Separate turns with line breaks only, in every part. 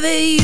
give it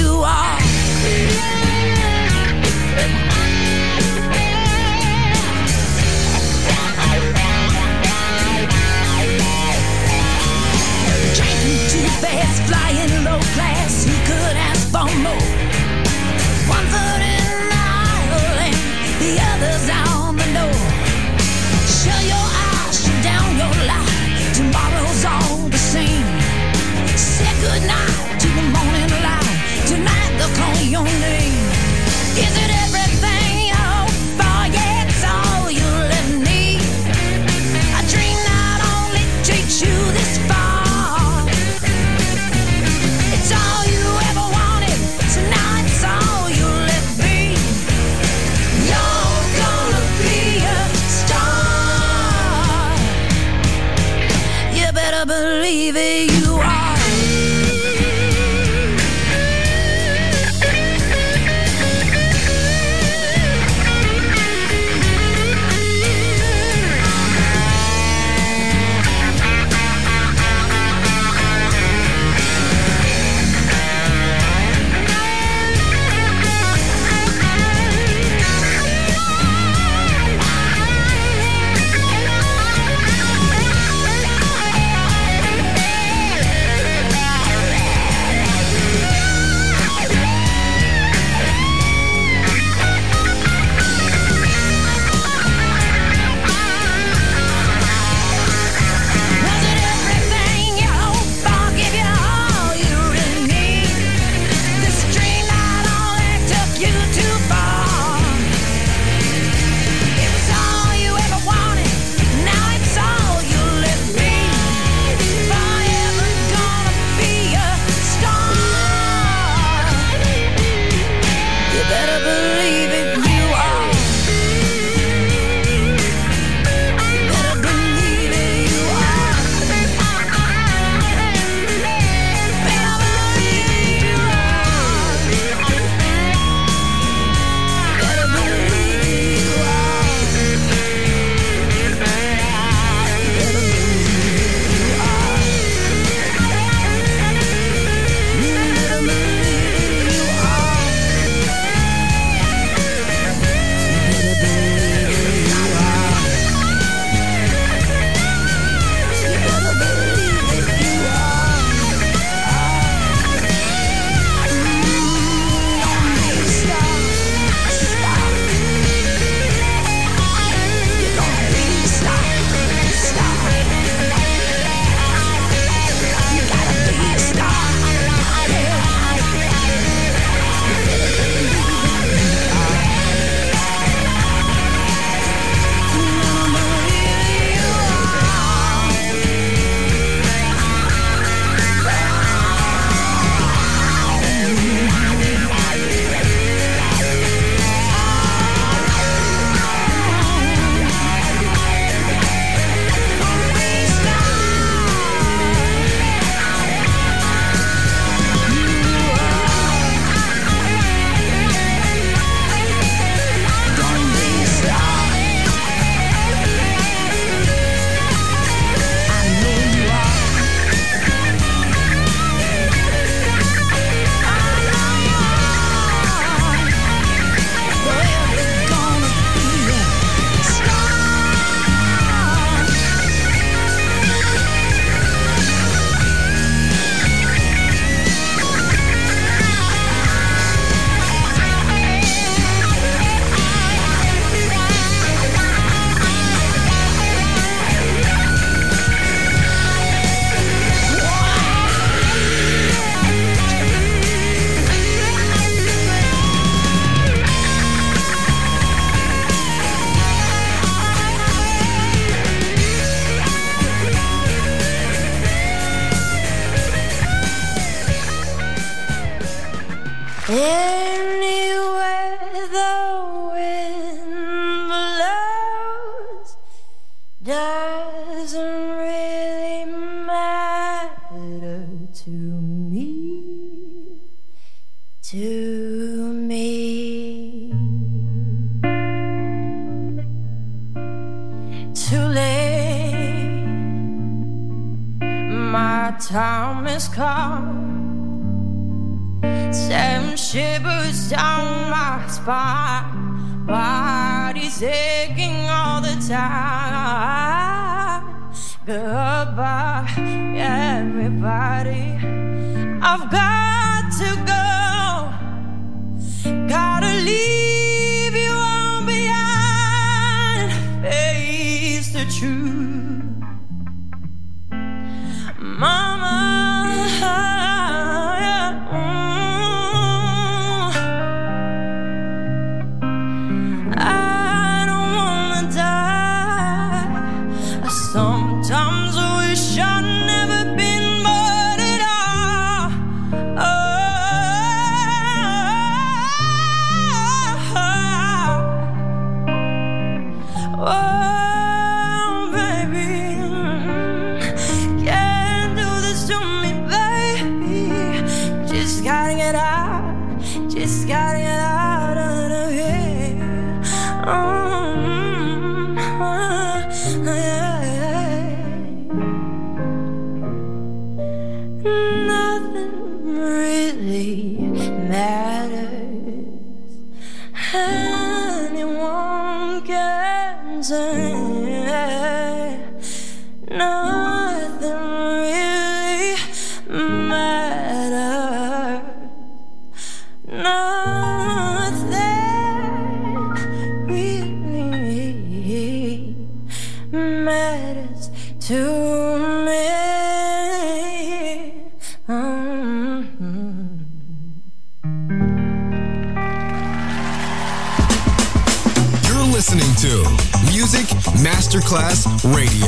Yeah. Can
Masterclass Radio,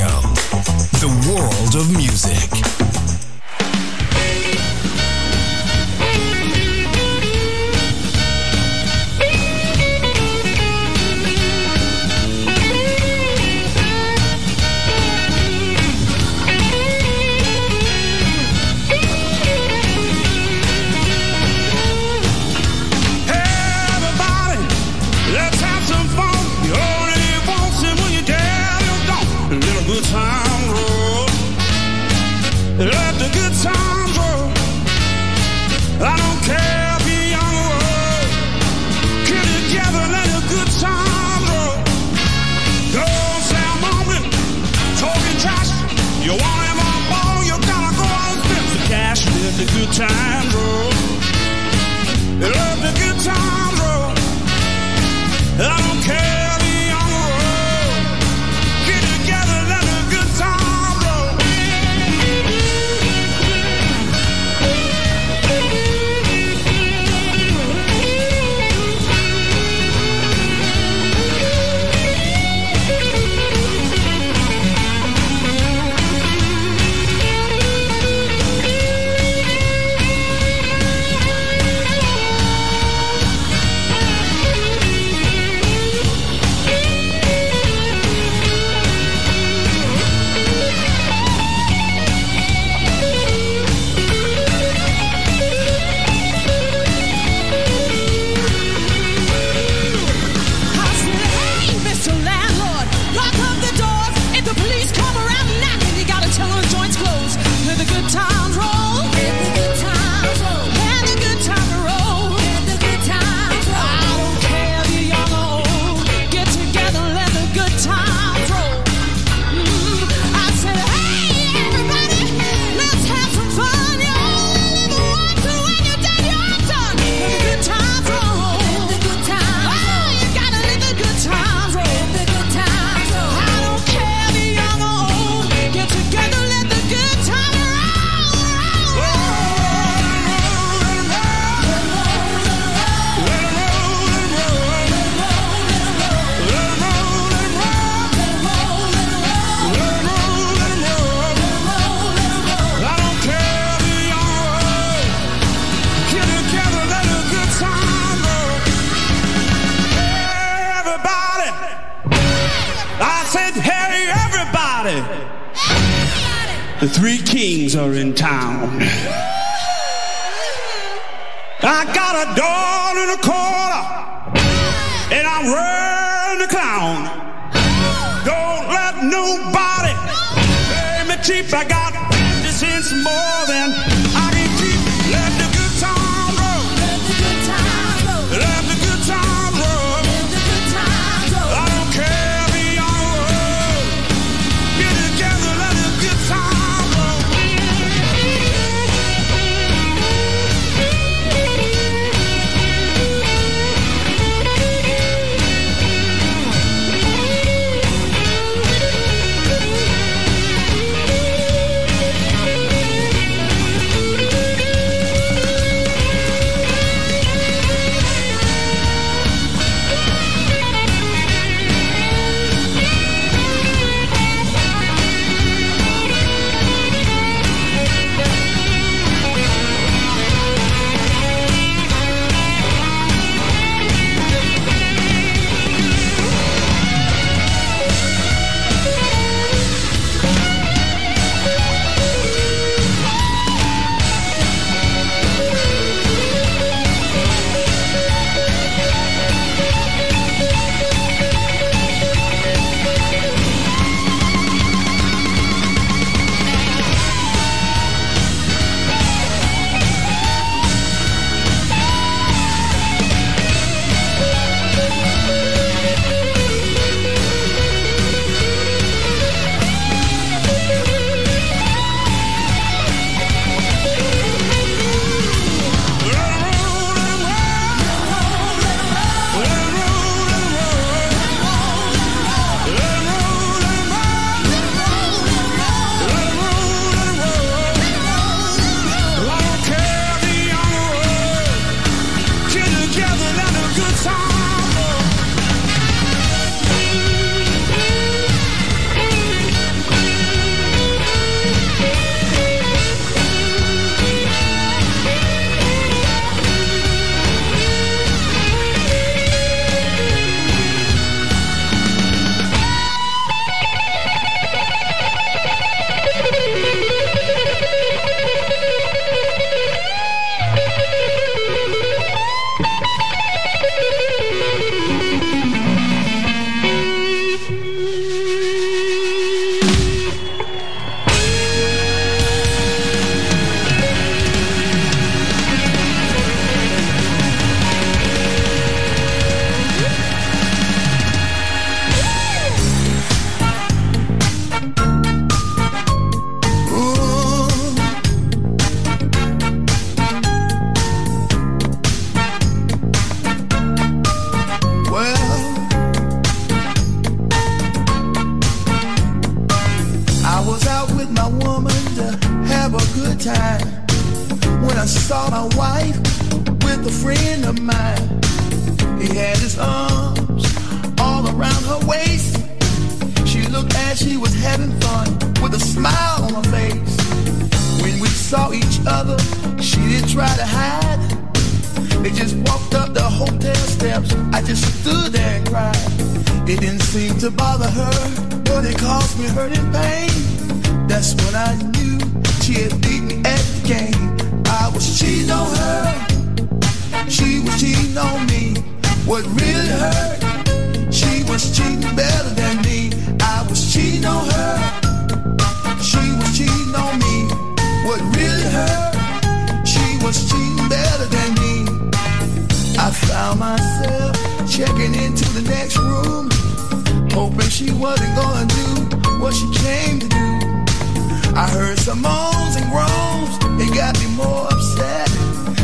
I
heard some moans and groans, it got me more upset.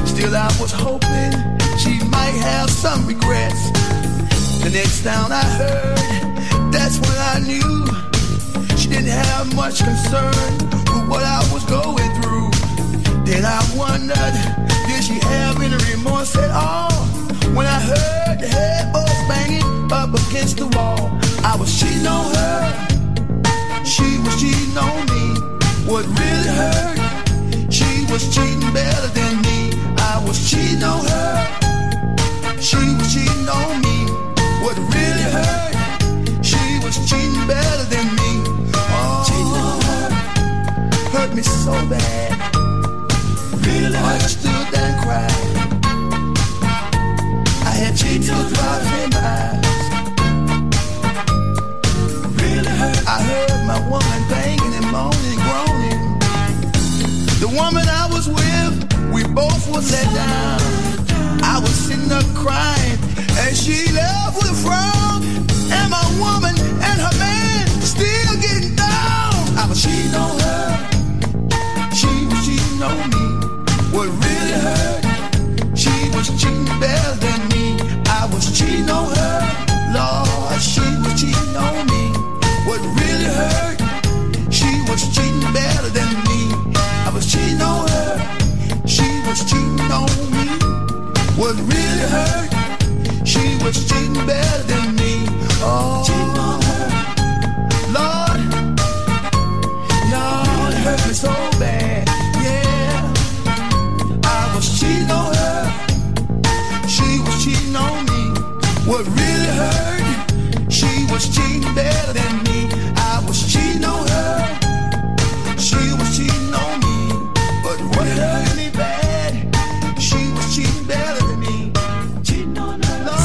Still, I was hoping she might have some regrets. The next sound I heard, that's when I knew she didn't have much concern with what I was going through. Then I wondered, did she have any remorse at all? When I heard the headboard banging up against the wall, I was cheating on her. She was cheating on me. What really hurt? She was cheating better than me. I was cheating on her. She was cheating on me. What really hurt? She was cheating better than me. Oh, cheating on her hurt me so bad. Really hurt. I stood there and cried. I had tears drops in my eyes. Really hurt. I heard The woman I was with, we both were let down. I was sitting up crying and she left with a frown. And my woman and her man still getting down. I was cheating on her. She was cheating on me. What really hurt? She was cheating better than me. I was cheating on her. Lord, she was cheating on me. What really hurt? She was cheating What really hurt? She was cheating better than me. Oh. Lord, Lord, it hurt me so bad. Yeah, I was cheating on her. She was cheating on me. What really hurt? She was cheating better than me. I was cheating on her.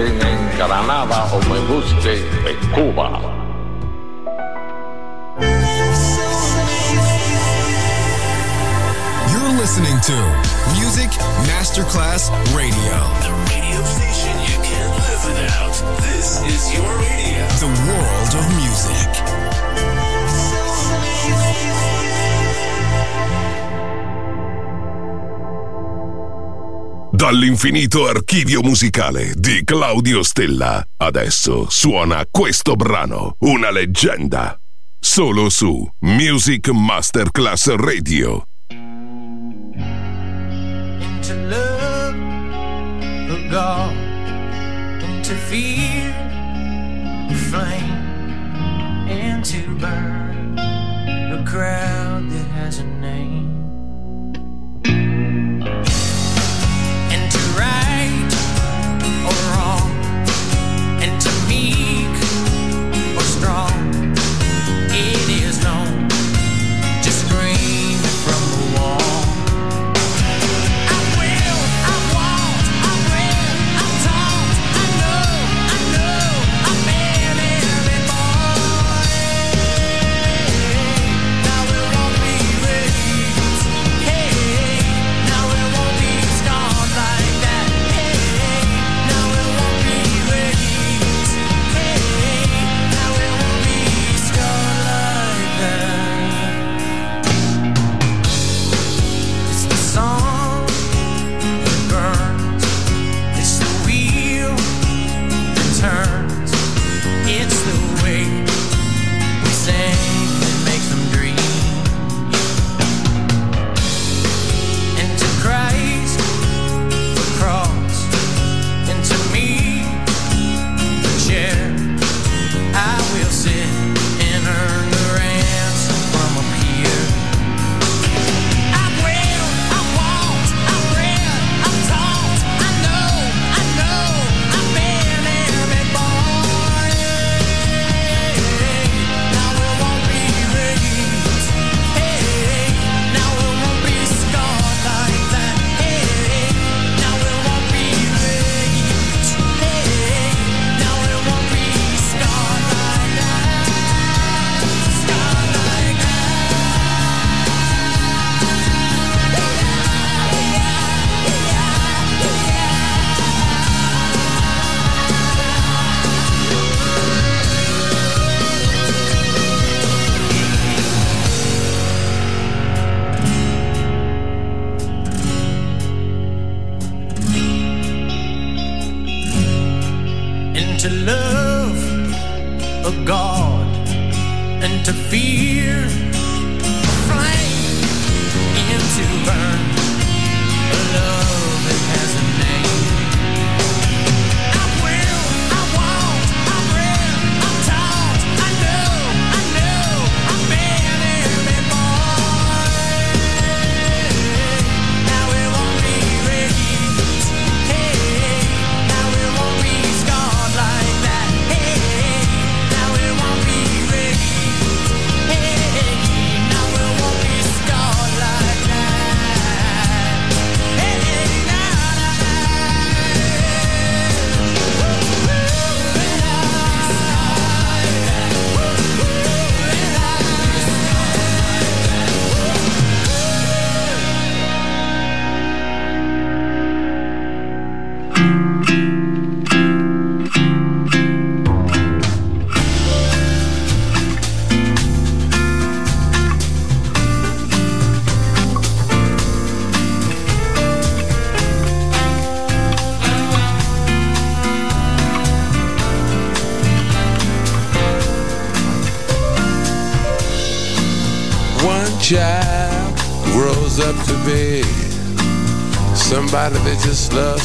en Granada o me en Cuba.
You're listening to
Music Masterclass Radio.
The radio station you can't live without. This is your radio.
The world
Dall'infinito archivio musicale di Claudio Stella. Adesso suona questo brano, una leggenda. Solo su Music Masterclass Radio.
Into love, the God, into fear, the flame, and to burn the crowd.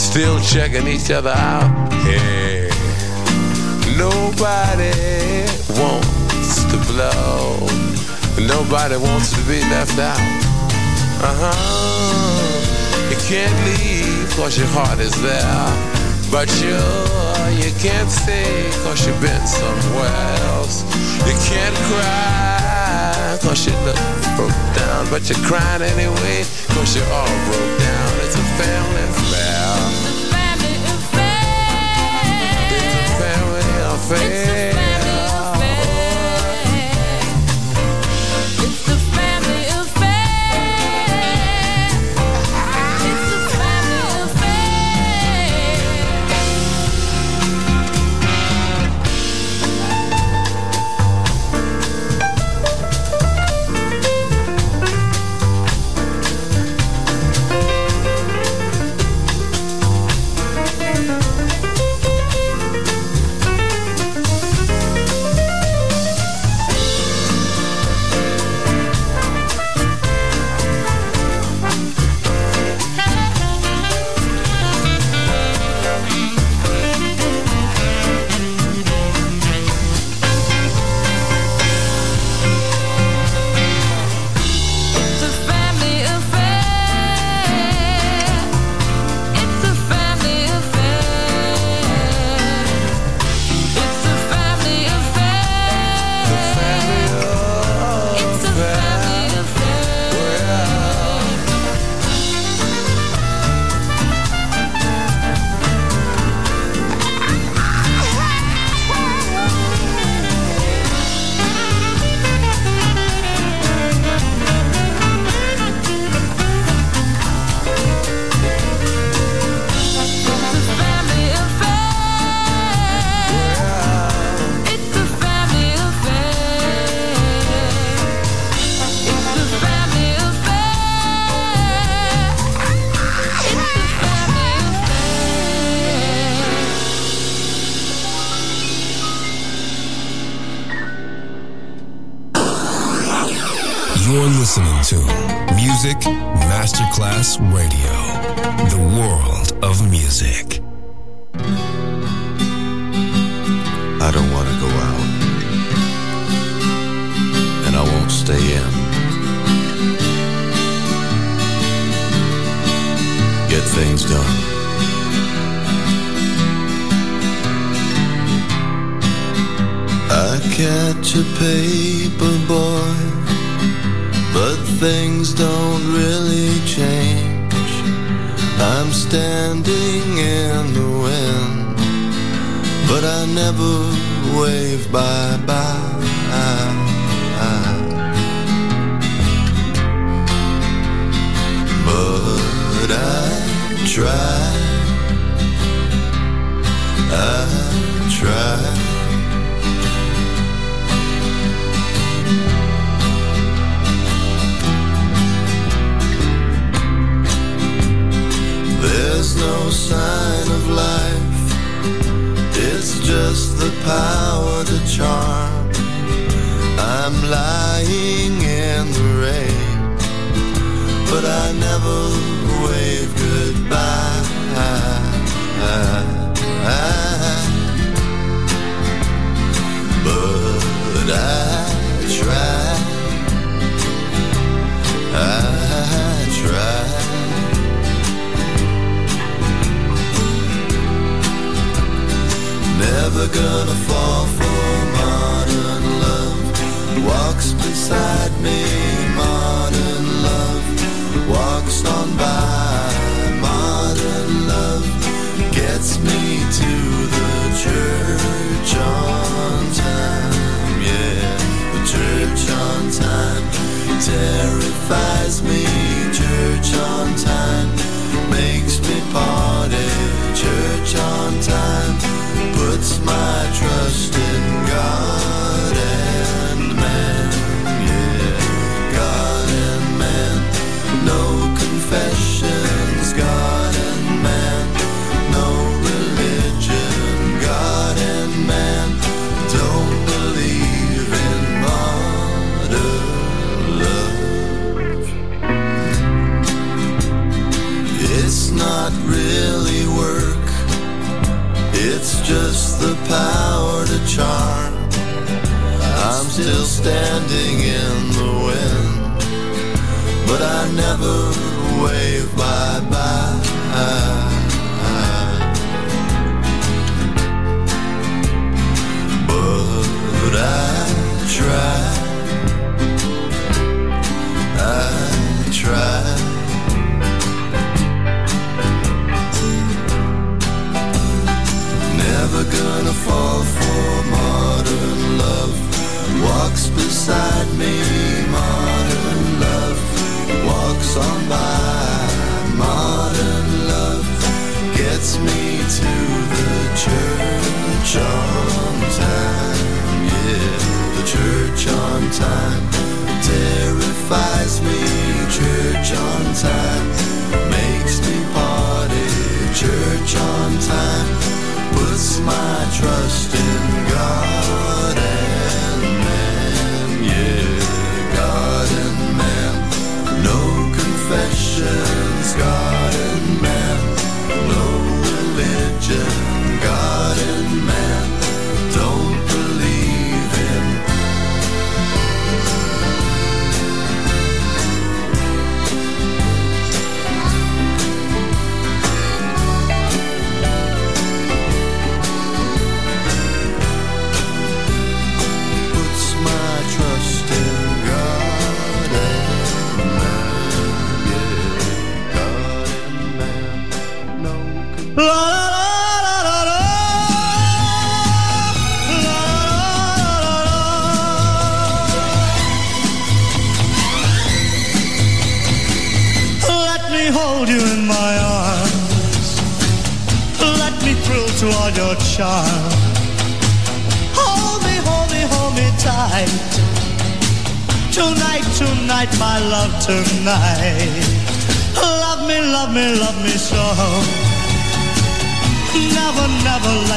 Still checking each other out. Hey, nobody wants to blow. Nobody wants to be left out. Uh-huh. You can't leave cause your heart is there. But you, you can't stay cause you've been somewhere else. You can't cry cause you look broke down. But you're crying anyway cause you're all broke down. It's a family affair. Family
But I try. I try. Never gonna fall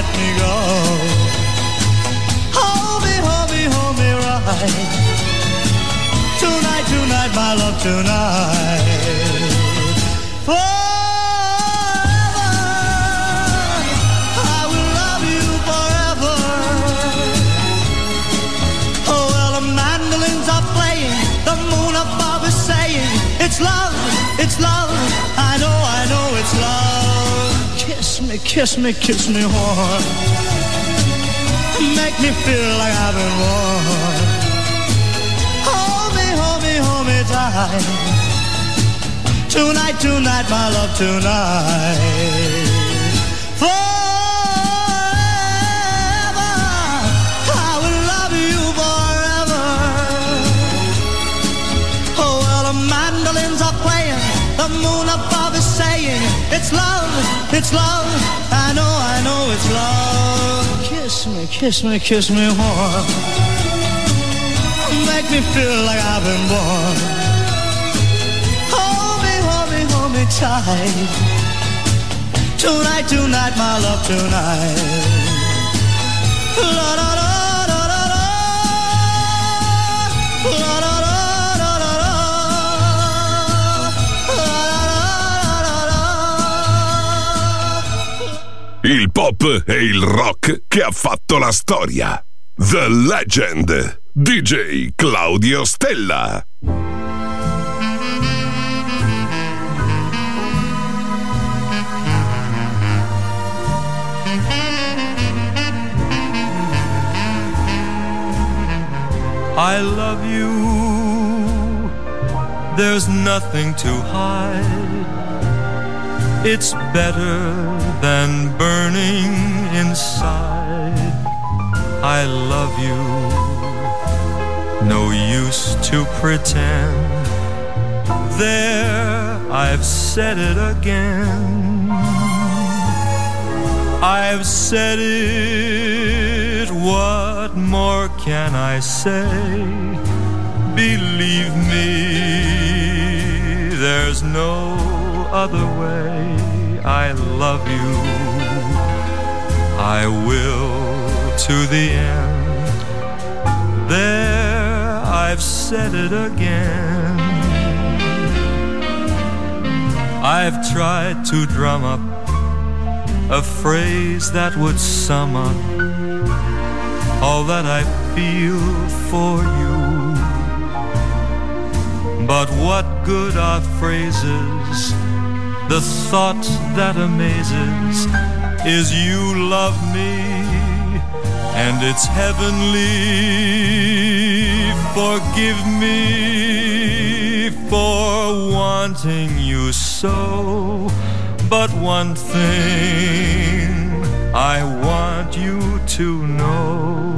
let me go. Hold me, hold me, hold me right. Tonight, tonight, my love, tonight. Kiss me, kiss me, hard. Make me feel like I've been warm. Hold me, hold me, hold me tight. Tonight, tonight, my love, tonight. Forever, I will love you forever. Oh, well, the mandolins are playing, the moon above It's love, it's love. I know, I know it's love. Kiss me, kiss me, kiss me more. Make me feel like I've been born. Hold me, hold me, hold me tight. Tonight, tonight, my love, tonight. La la la
Il pop e il rock che ha fatto la storia. The Legend. DJ Claudio Stella.
I love you. There's nothing to hide. It's better than burning inside. I love you. No use to pretend. There, I've said it again. I've said it. What more can I say? Believe me, there's no other way. I love you. I will to the end. There, I've said it again. I've tried to drum up a phrase that would sum up all that I feel for you. But what good are phrases? The thought that amazes is you love me, and it's heavenly. Forgive me for wanting you so. But one thing I want you to know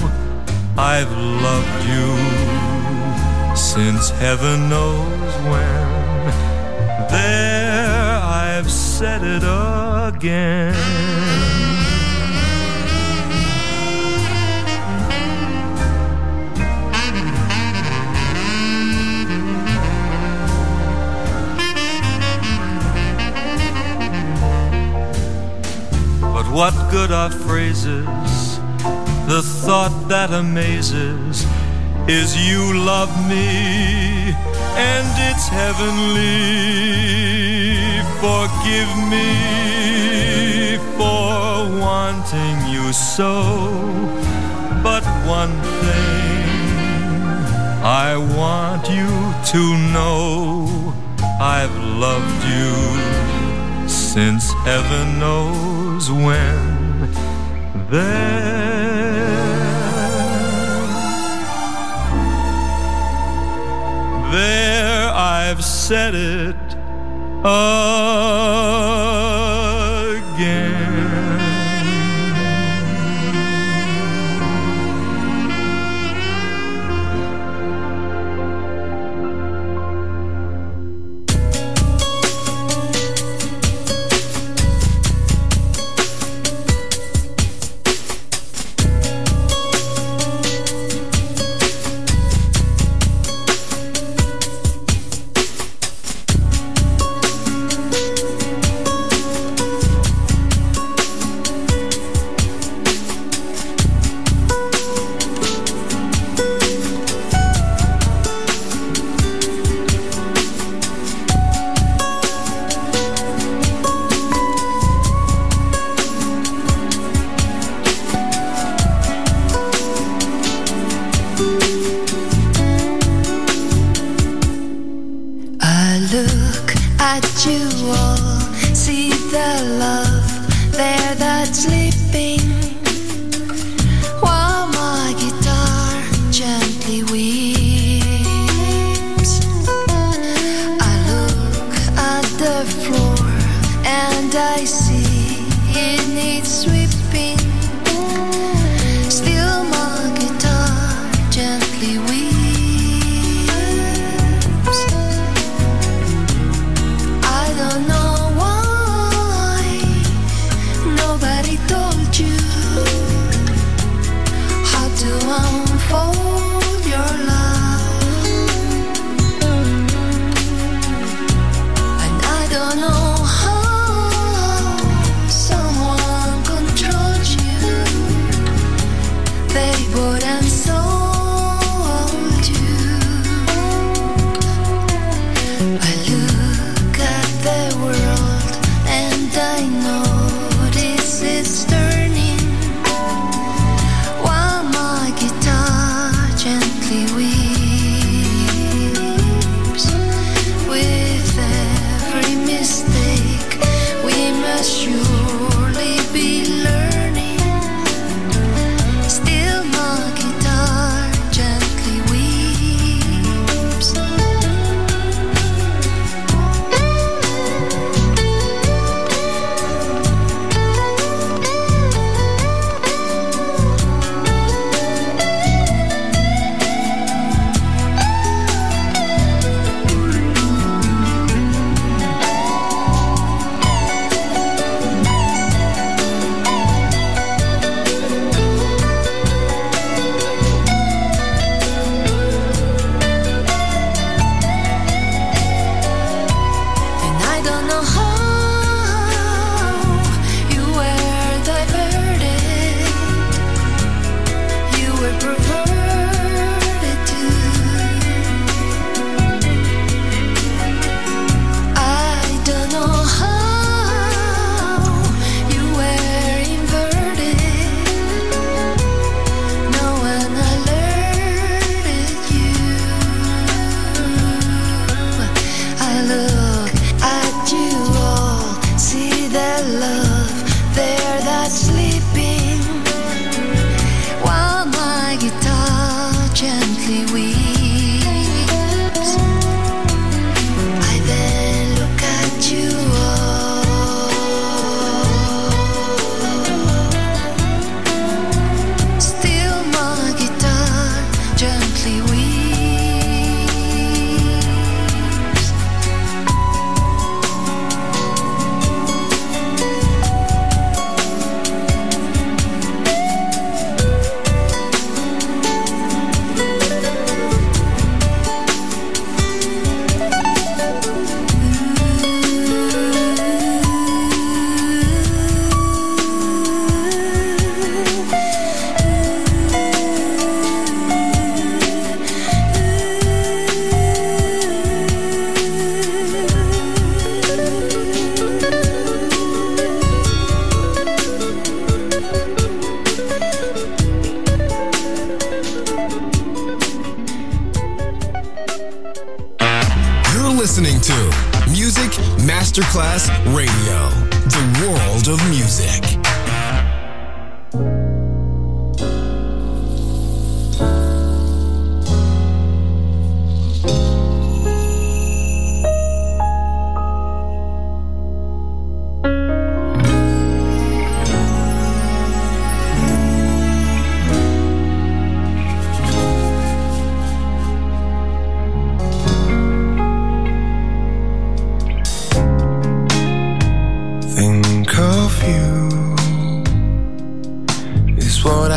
I've loved you since heaven knows when. There, said it again. But what good are phrases? The thought that amazes is you love me and it's heavenly. Forgive me for wanting you so. But one thing I want you to know I've loved you since heaven knows when. There, there I've said it
I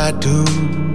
I
do.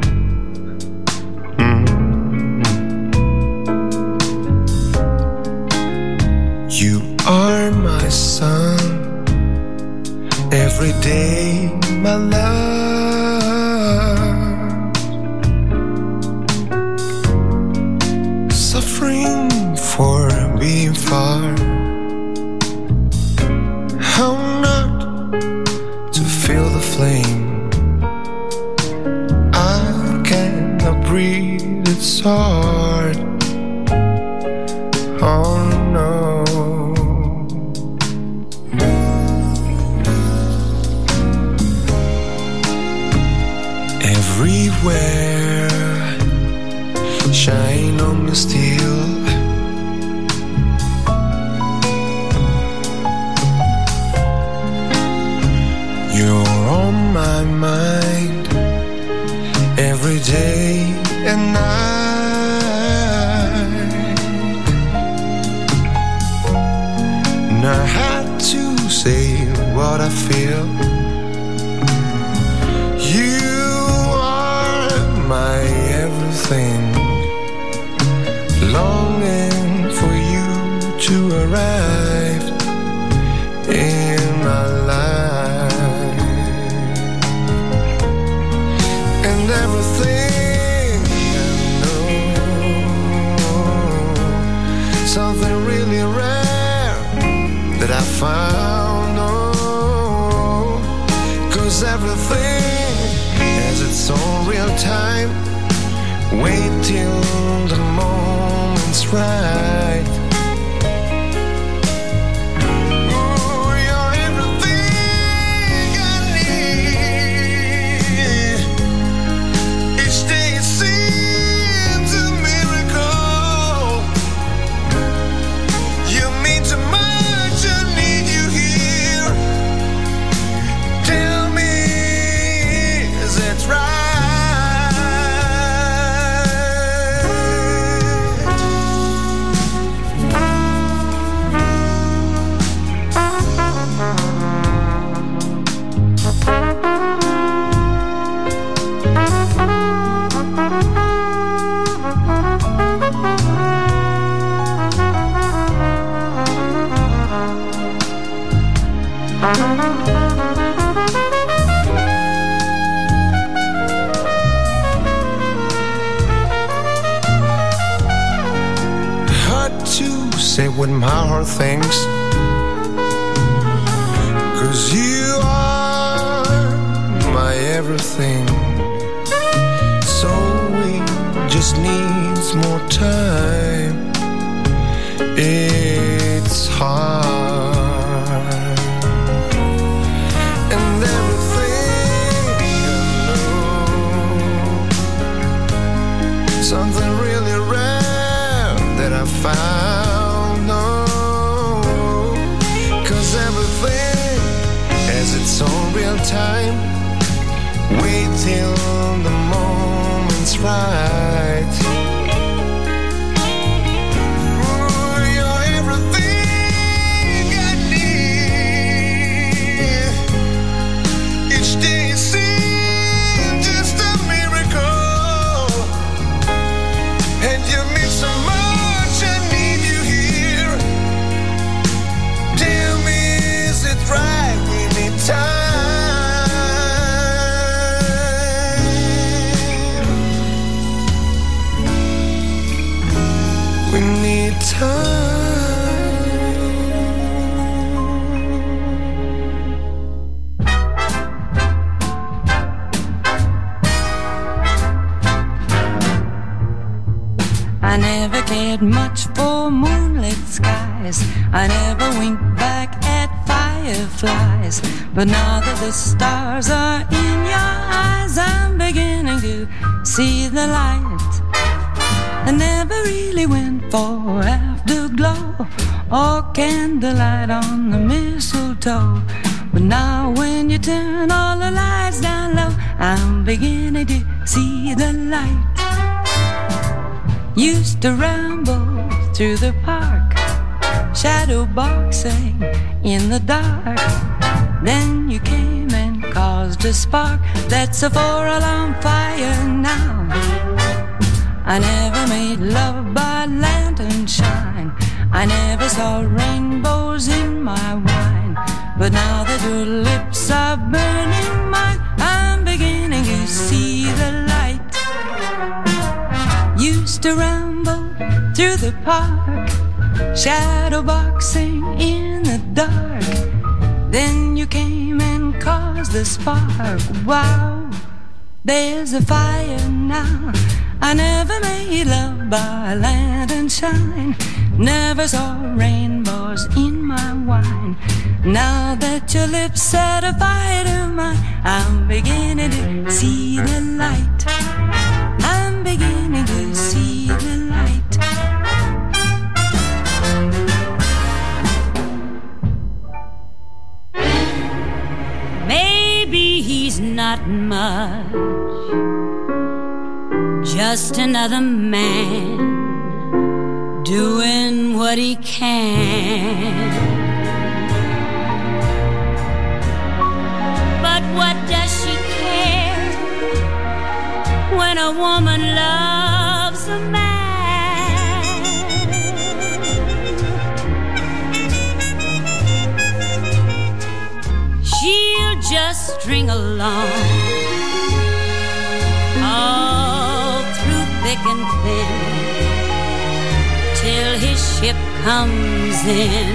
Candlelight on the a fire now. I never made love by lantern shine. Never saw rainbows in my wine. Now that your lips set a fire to mine, I'm beginning to see the light. I'm beginning to see the light.
Maybe he's not much, just another man doing what he can. But what does she care when a woman loves a man? She'll just string along and till his ship comes in.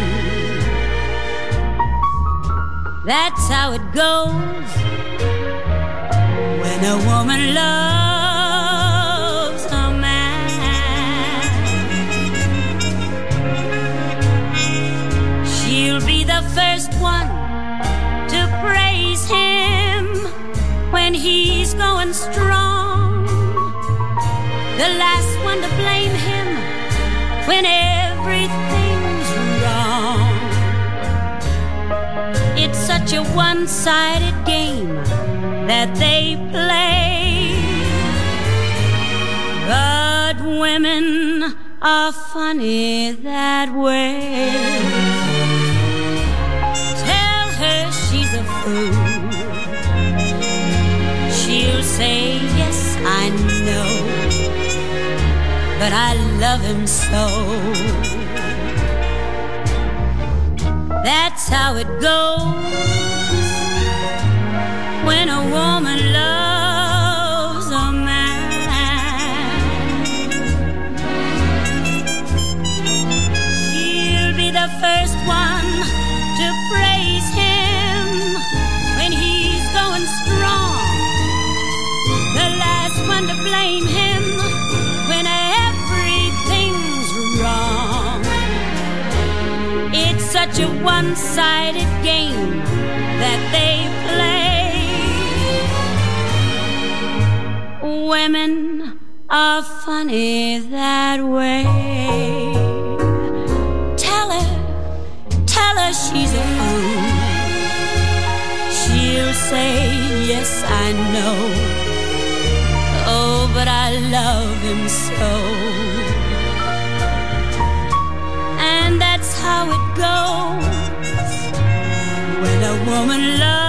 That's how it goes when a woman loves a man. She'll be the first one to praise him when he's going strong. The last one to blame him when everything's wrong. It's such a one sided game that they play. But women are funny that way. Tell her she's a fool. But I love him so. That's how it goes when a woman loves a one sided game that they play. Women are funny that way. Tell her, tell her she's a fool. She'll say, Yes, I know. Oh, but I love him so. Goes when a woman loves